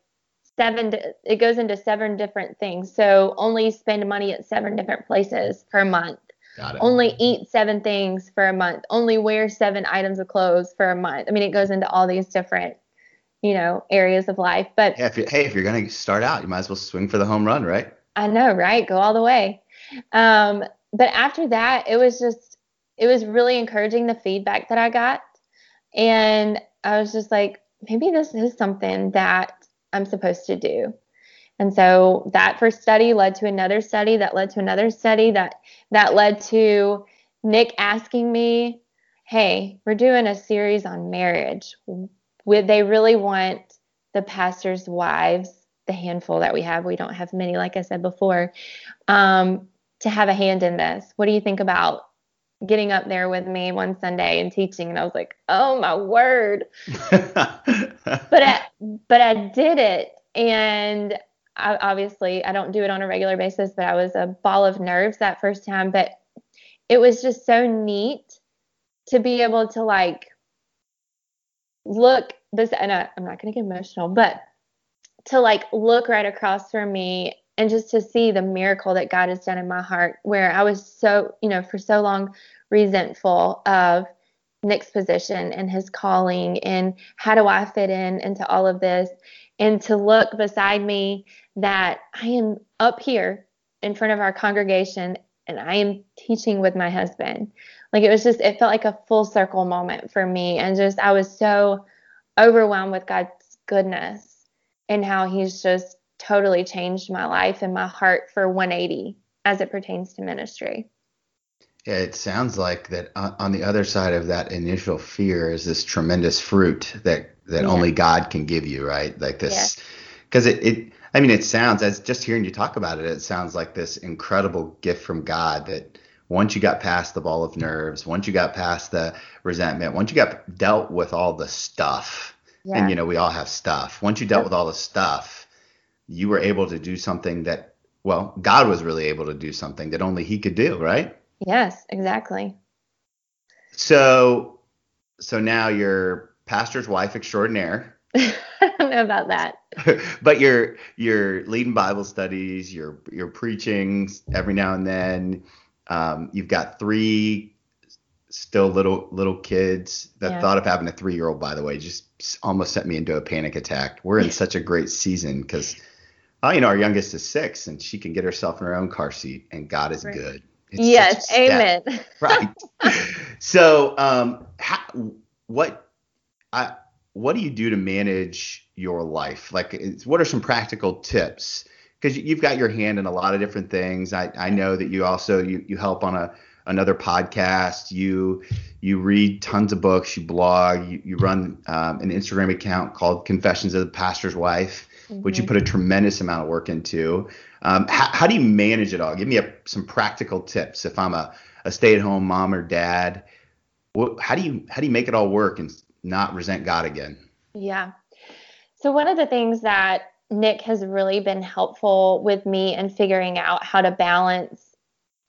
[SPEAKER 1] seven. It goes into seven different things. So only spend money at seven different places per month.
[SPEAKER 4] Got it.
[SPEAKER 1] Only eat seven things for a month. Only wear seven items of clothes for a month. I mean, it goes into all these different, you know, areas of life. But
[SPEAKER 4] Yeah, if you, hey, if you're gonna start out, you might as well swing for the home run, right?
[SPEAKER 1] I know, right? Go all the way. Um, but after that, it was just, it was really encouraging the feedback that I got. And I was just like, maybe this is something that I'm supposed to do. And so that first study led to another study that led to another study that that led to Nick asking me, "Hey, we're doing a series on marriage. Would they really want the pastor's wives, the handful that we have? We don't have many, like I said before, um, to have a hand in this. What do you think about getting up there with me one Sunday and teaching?" And I was like, "Oh my word!" <laughs> but I, but I did it, and I, obviously I don't do it on a regular basis. But I was a ball of nerves that first time. But it was just so neat to be able to like look this, and I, I'm not going to get emotional, but to like look right across from me and just to see the miracle that God has done in my heart, where I was so, you know, for so long resentful of Nick's position and his calling and how do I fit in into all of this and to look beside me that I am up here in front of our congregation and I am teaching with my husband. Like it was just it felt like a full circle moment for me and just I was so overwhelmed with God's goodness and how he's just totally changed my life and my heart for 180 as it pertains to ministry.
[SPEAKER 4] Yeah, it sounds like that uh, on the other side of that initial fear is this tremendous fruit that that yeah. only God can give you, right? Like this, because yeah. it, it, I mean, it sounds as just hearing you talk about it, it sounds like this incredible gift from God that once you got past the ball of nerves, once you got past the resentment, once you got dealt with all the stuff, yeah. and you know, we all have stuff. Once you dealt with all the stuff, you were able to do something that, well, God was really able to do something that only He could do, right?
[SPEAKER 1] Yes, exactly.
[SPEAKER 4] So, so now you're pastor's wife extraordinaire.
[SPEAKER 1] I don't know about that. <laughs>
[SPEAKER 4] but you're you're leading Bible studies. You're you're preaching every now and then. Um, you've got three still little little kids. The yeah. thought of having a three year old, by the way, just almost sent me into a panic attack. We're in <laughs> such a great season because, oh, you know, our youngest is six and she can get herself in her own car seat, and God is right. good.
[SPEAKER 1] It's yes, amen. <laughs>
[SPEAKER 4] right. so, um, how, what, I, what do you do to manage your life? Like, what are some practical tips? Because you've got your hand in a lot of different things. I, I know that you also you, you help on a another podcast. You you read tons of books. You blog. You, you run um, an Instagram account called Confessions of the Pastor's Wife, mm-hmm. which you put a tremendous amount of work into. Um, how, how, do you manage it all? Give me a, some practical tips. If I'm a, a stay-at-home mom or dad, what, how do you how do you make it all work and not resent God again?
[SPEAKER 1] Yeah. So one of the things that Nick has really been helpful with me in figuring out how to balance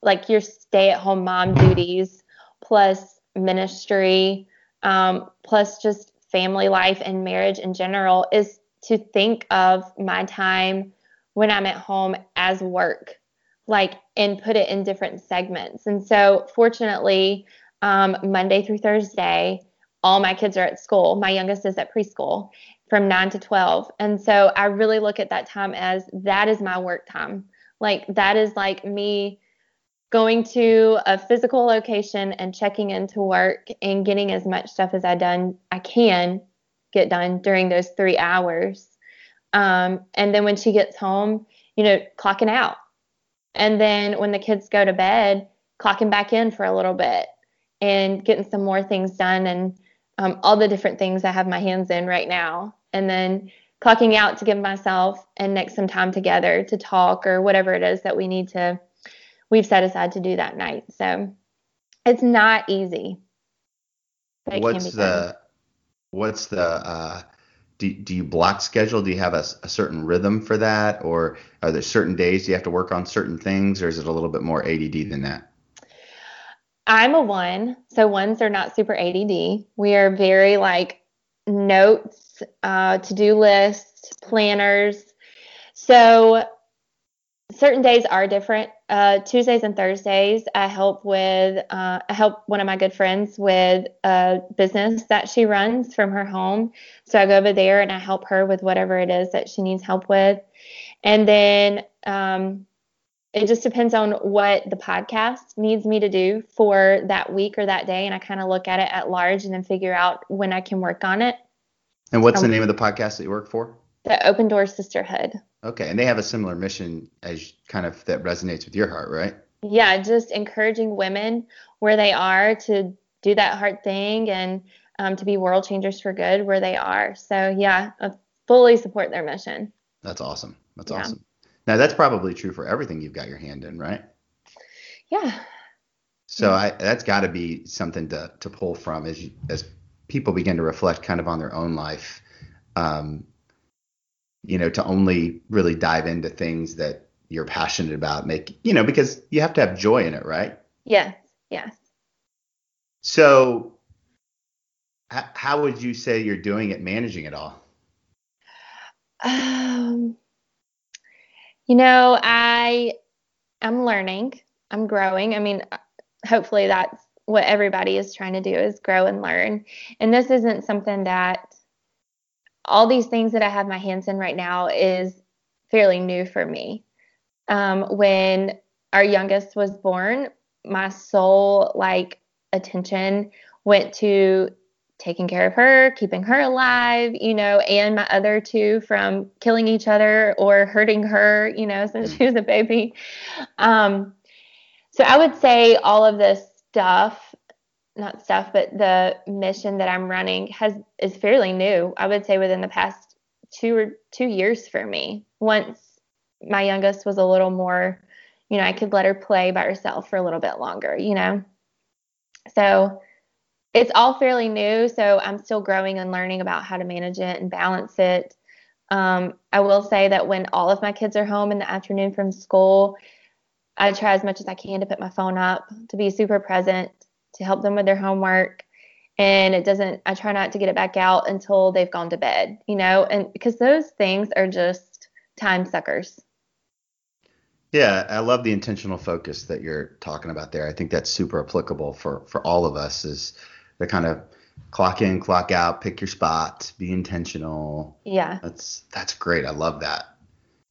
[SPEAKER 1] like your stay-at-home mom duties plus ministry um, plus just family life and marriage in general is to think of my time when I'm at home as work, like, and put it in different segments. And so, fortunately, um, Monday through Thursday, all my kids are at school. My youngest is at preschool from 9 to 12. And so, I really look at that time as that is my work time. Like, that is like me going to a physical location and checking into work and getting as much stuff as I done I can get done during those three hours um, and then when she gets home, you know, clocking out. And then when the kids go to bed, clocking back in for a little bit and getting some more things done and um, all the different things I have my hands in right now. And then clocking out to give myself and Nick some time together to talk or whatever it is that we need to, we've set aside to do that night. So it's not easy.
[SPEAKER 4] What's the, what's the, uh, do, do you block schedule? Do you have a, a, certain rhythm for that? Or are there certain days you have to work on certain things? Or is it a little bit more ADD than that?
[SPEAKER 1] I'm a one, so ones are not super ADD. We are very like notes, uh, to do lists, planners. So certain days are different. Uh, Tuesdays and Thursdays, I help with uh, I help one of my good friends with a business that she runs from her home. So I go over there and I help her with whatever it is that she needs help with. And then um, it just depends on what the podcast needs me to do for that week or that day. And I kind of look at it at large and then figure out when I can work on it.
[SPEAKER 4] And what's um, the name of the podcast that you work for?
[SPEAKER 1] The Open Door Sisterhood.
[SPEAKER 4] Okay. And they have a similar mission as kind of that resonates with your heart, right?
[SPEAKER 1] Yeah. Just encouraging women where they are to do that hard thing and um, to be world changers for good where they are. So, yeah, I fully support their mission.
[SPEAKER 4] That's awesome. That's yeah. awesome. Now that's probably true for everything you've got your hand in, right?
[SPEAKER 1] Yeah.
[SPEAKER 4] So I, that's got to be something to to pull from as as people begin to reflect kind of on their own life. Um, you know, to only really dive into things that you're passionate about, make you know, because you have to have joy in it, right?
[SPEAKER 1] Yes. Yes.
[SPEAKER 4] So, h- how would you say you're doing it, managing it all?
[SPEAKER 1] Um you know, I I'm learning. I'm growing. I mean, hopefully that's what everybody is trying to do is grow and learn. And this isn't something that all these things that I have my hands in right now is fairly new for me. Um, when our youngest was born, my sole like attention went to taking care of her, keeping her alive, you know, and my other two from killing each other or hurting her, you know, since she was a baby. Um, so I would say all of this stuff, not stuff, but the mission that I'm running has is fairly new. I would say within the past two or two years for me. Once my youngest was a little more, you know, I could let her play by herself for a little bit longer, you know. So it's all fairly new, so I'm still growing and learning about how to manage it and balance it. Um, I will say that when all of my kids are home in the afternoon from school, I try as much as I can to put my phone up, to be super present, to help them with their homework. And it doesn't, I try not to get it back out until they've gone to bed, you know, and because those things are just time suckers.
[SPEAKER 4] Yeah, I love the intentional focus that you're talking about there. I think that's super applicable for for all of us. Is to kind of clock in, clock out, pick your spot, be intentional.
[SPEAKER 1] Yeah.
[SPEAKER 4] That's that's great. I love that.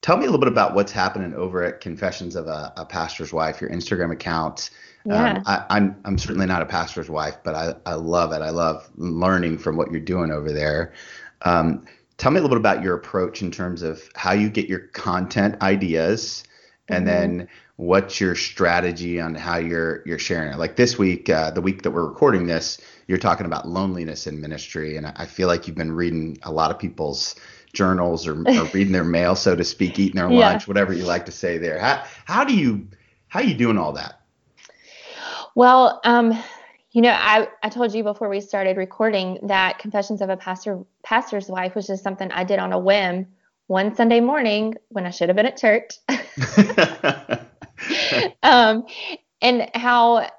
[SPEAKER 4] Tell me a little bit about what's happening over at Confessions of a, a Pastor's Wife, your Instagram account.
[SPEAKER 1] Yeah.
[SPEAKER 4] Um, I, am I'm, I'm certainly not a pastor's wife, but I, I love it. I love learning from what you're doing over there. Um, tell me a little bit about your approach in terms of how you get your content ideas, and mm-hmm. then what's your strategy on how you're you're sharing it. Like this week, uh, the week that we're recording this, you're talking about loneliness in ministry, and I feel like you've been reading a lot of people's journals or, or <laughs> reading their mail, so to speak, eating their yeah. lunch, whatever you like to say there. How how do you how are you doing all that?
[SPEAKER 1] Well, um, you know, I, I told you before we started recording that Confessions of a Pastor Pastor's Wife was just something I did on a whim one Sunday morning when I should have been at church. <laughs> um, and how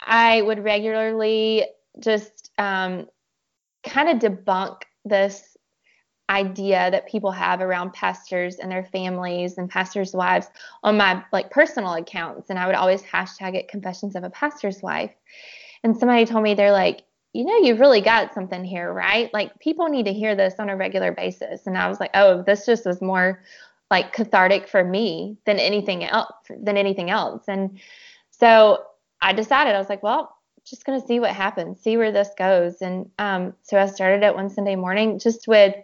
[SPEAKER 1] I would regularly just um, kind of debunk this idea that people have around pastors and their families and pastors' wives on my like personal accounts. And I would always hashtag it confessions of a pastor's wife. And somebody told me they're like, you know, you've really got something here, right? Like people need to hear this on a regular basis. And I was like, oh, this just was more like cathartic for me than anything else than anything else. And so I decided I was like, well, just gonna see what happens, see where this goes. And um, so I started it one Sunday morning just with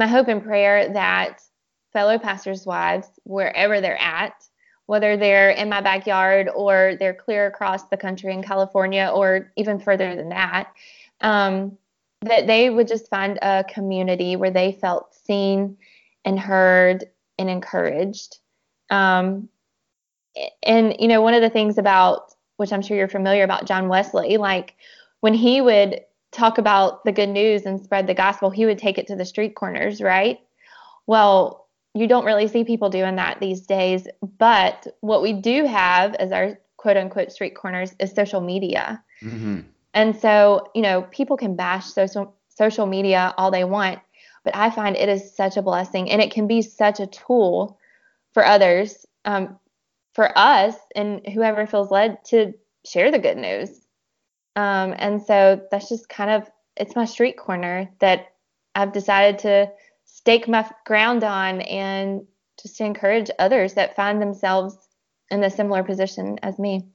[SPEAKER 1] my hope and prayer that fellow pastors' wives, wherever they're at, whether they're in my backyard or they're clear across the country in California or even further than that, um, that they would just find a community where they felt seen and heard and encouraged. Um, and you know, one of the things about which I'm sure you're familiar about John Wesley, like when he would talk about the good news and spread the gospel, he would take it to the street corners, right? Well, you don't really see people doing that these days, but what we do have as our quote unquote street corners is social media.
[SPEAKER 4] Mm-hmm.
[SPEAKER 1] And so, you know, people can bash social social media all they want, but I find it is such a blessing and it can be such a tool for others, um, for us and whoever feels led to share the good news. Um, and so that's just kind of it's my street corner that I've decided to stake my ground on and just to encourage others that find themselves in a similar position as me.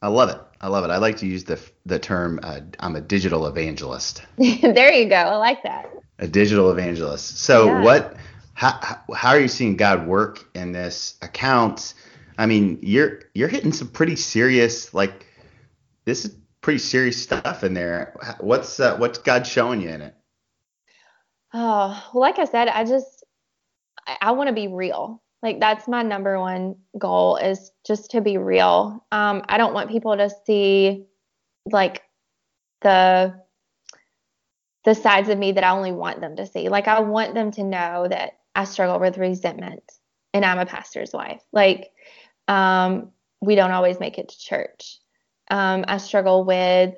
[SPEAKER 4] I love it. I love it. I like to use the the term uh, I'm a digital evangelist. <laughs>
[SPEAKER 1] there you go. I like that.
[SPEAKER 4] A digital evangelist. So
[SPEAKER 1] Yeah.
[SPEAKER 4] what how how are you seeing God work in this account? I mean, you're you're hitting some pretty serious like this is pretty serious stuff in there. What's uh, what's God showing you in it?
[SPEAKER 1] Oh, well, like I said, I just I, I want to be real. Like that's my number one goal is just to be real. Um, I don't want people to see like the the sides of me that I only want them to see. Like I want them to know that I struggle with resentment and I'm a pastor's wife. Like um, we don't always make it to church. Um, I struggle with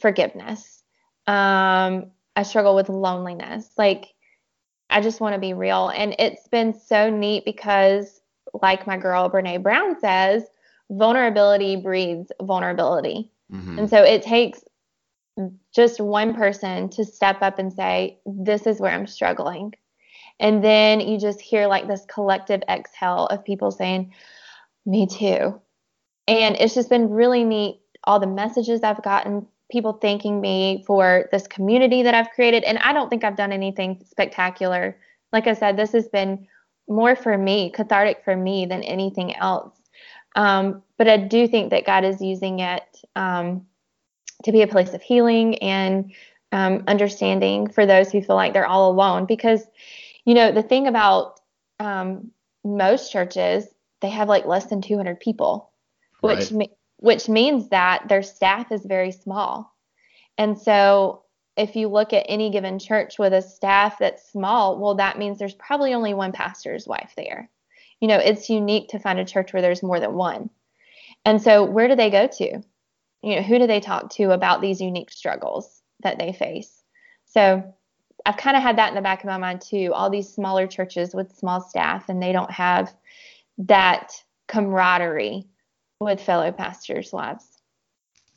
[SPEAKER 1] forgiveness. Um, I struggle with loneliness. Like, I just want to be real. And it's been so neat because, like my girl Brene Brown says, vulnerability breeds vulnerability.
[SPEAKER 4] Mhm.
[SPEAKER 1] And so it takes just one person to step up and say, This is where I'm struggling. And then you just hear like this collective exhale of people saying, Me too. And it's just been really neat. All the messages I've gotten, people thanking me for this community that I've created. And I don't think I've done anything spectacular. Like I said, this has been more for me, cathartic for me than anything else. Um, but I do think that God is using it um, to be a place of healing and um, understanding for those who feel like they're all alone. Because, you know, the thing about um, most churches, they have like less than 200 people, which
[SPEAKER 4] Right.
[SPEAKER 1] me- which means that their staff is very small. And so if you look at any given church with a staff that's small, well, that means there's probably only one pastor's wife there. You know, it's unique to find a church where there's more than one. And so where do they go to? You know, who do they talk to about these unique struggles that they face? So I've kind of had that in the back of my mind too. All these smaller churches with small staff and they don't have that camaraderie with fellow pastors' wives.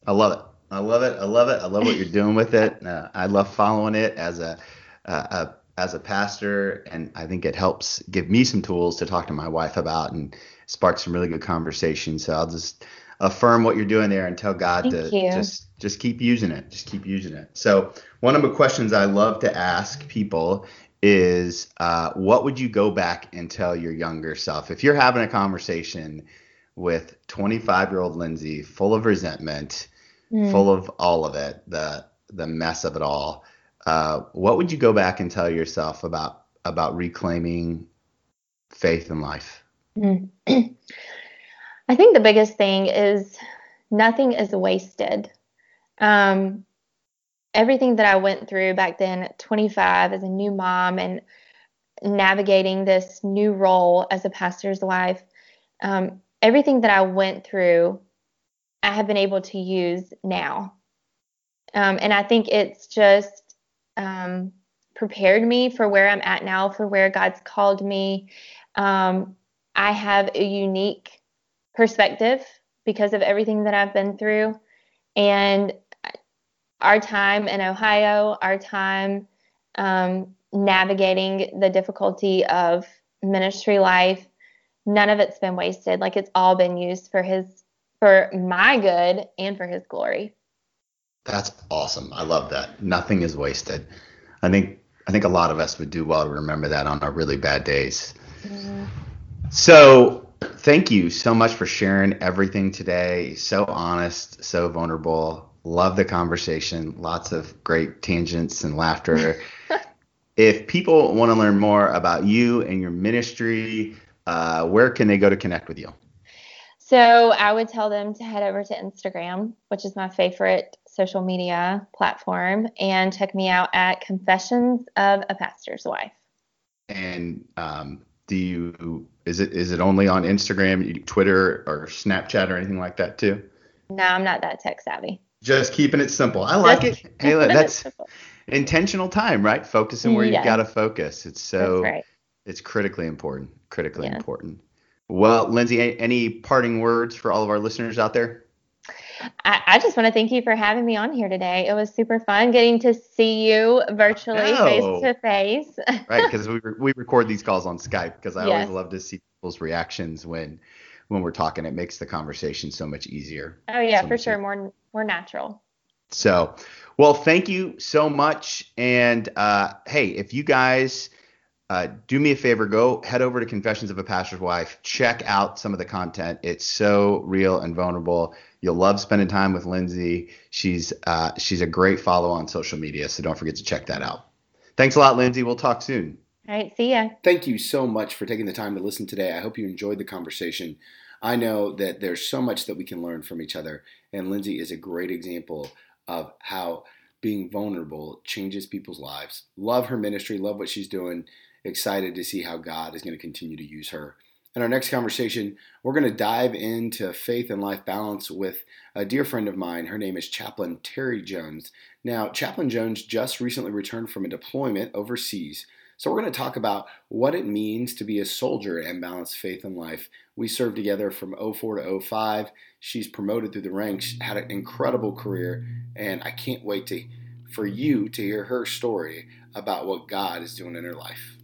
[SPEAKER 4] I love it. I love it. I love it. I love what you're doing with it. <laughs> Uh, I love following it as a, a, a as a pastor, and I think it helps give me some tools to talk to my wife about and spark some really good conversation. So I'll just affirm what you're doing there and tell God
[SPEAKER 1] Thank
[SPEAKER 4] to
[SPEAKER 1] you.
[SPEAKER 4] just just keep using it. Just keep using it. So one of the questions I love to ask people is, uh, what would you go back and tell your younger self if you're having a conversation with 25 year old Lindsay, full of resentment?
[SPEAKER 1] Mm.
[SPEAKER 4] full of all of it, the the mess of it all. Uh, what would you go back and tell yourself about about reclaiming faith in life?
[SPEAKER 1] Mm. <clears throat> I think the biggest thing is nothing is wasted. Um, everything that I went through back then at 25 as a new mom and navigating this new role as a pastor's wife, um, everything that I went through, I have been able to use now. Um, and I think it's just um, prepared me for where I'm at now, for where God's called me. Um, I have a unique perspective because of everything that I've been through. And our time in Ohio, our time um, navigating the difficulty of ministry life, none of it's been wasted. Like it's all been used for His, for my good and for His glory.
[SPEAKER 4] That's awesome. I love that. Nothing is wasted. I think I think a lot of us would do well to remember that on our really bad days. Mm-hmm. So thank you so much for sharing everything today. So honest, so vulnerable. Love the conversation. Lots of great tangents and laughter. <laughs> if people want to learn more about you and your ministry, uh, where can they go to connect with you?
[SPEAKER 1] So I would tell them to head over to Instagram, which is my favorite social media platform, and check me out at Confessions of a Pastor's Wife.
[SPEAKER 4] And um, do you is it is it only on Instagram, Twitter, or Snapchat or anything like that too?
[SPEAKER 1] No, I'm not that tech savvy.
[SPEAKER 4] Just keeping it simple. I like it. Hey, that's intentional time, right? Focusing where you've got to focus. It's so right. It's critically important. Critically yeah. important. Well, Lindsay, any parting words for all of our listeners out there?
[SPEAKER 1] I, I, just want to thank you for having me on here today. It was super fun getting to see you virtually, face to face.
[SPEAKER 4] Right, because we, re- we record these calls on Skype because I yes. always love to see people's reactions when when we're talking. It makes the conversation so much easier.
[SPEAKER 1] Oh yeah, so for sure, easier. more more natural.
[SPEAKER 4] So, well, thank you so much. And uh, hey, if you guys uh, do me a favor, go head over to Confessions of a Pastor's Wife. Check out some of the content. It's so real and vulnerable. You'll love spending time with Lindsay. She's uh, she's a great follow on social media, so don't forget to check that out. Thanks a lot, Lindsay. We'll talk soon.
[SPEAKER 1] All right, see ya.
[SPEAKER 3] Thank you so much for taking the time to listen today. I hope you enjoyed the conversation. I know that there's so much that we can learn from each other, and Lindsay is a great example of how being vulnerable changes people's lives. Love her ministry, love what she's doing excited to see how God is going to continue to use her. In our next conversation, we're going to dive into faith and life balance with a dear friend of mine. Her name is Chaplain Terry Jones. Now, Chaplain Jones just recently returned from a deployment overseas. So, we're going to talk about what it means to be a soldier and balance faith and life. We served together from 04 to 05. She's promoted through the ranks, had an incredible career, and I can't wait to, for you to hear her story about what God is doing in her life.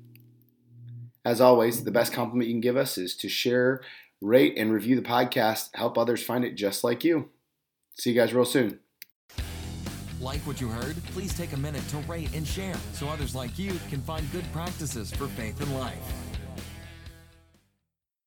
[SPEAKER 3] As always, the best compliment you can give us is to share, rate, and review the podcast. Help others find it just like you. See you guys real soon.
[SPEAKER 2] Like what you heard? Please take a minute to rate and share so others like you can find good practices for faith and life.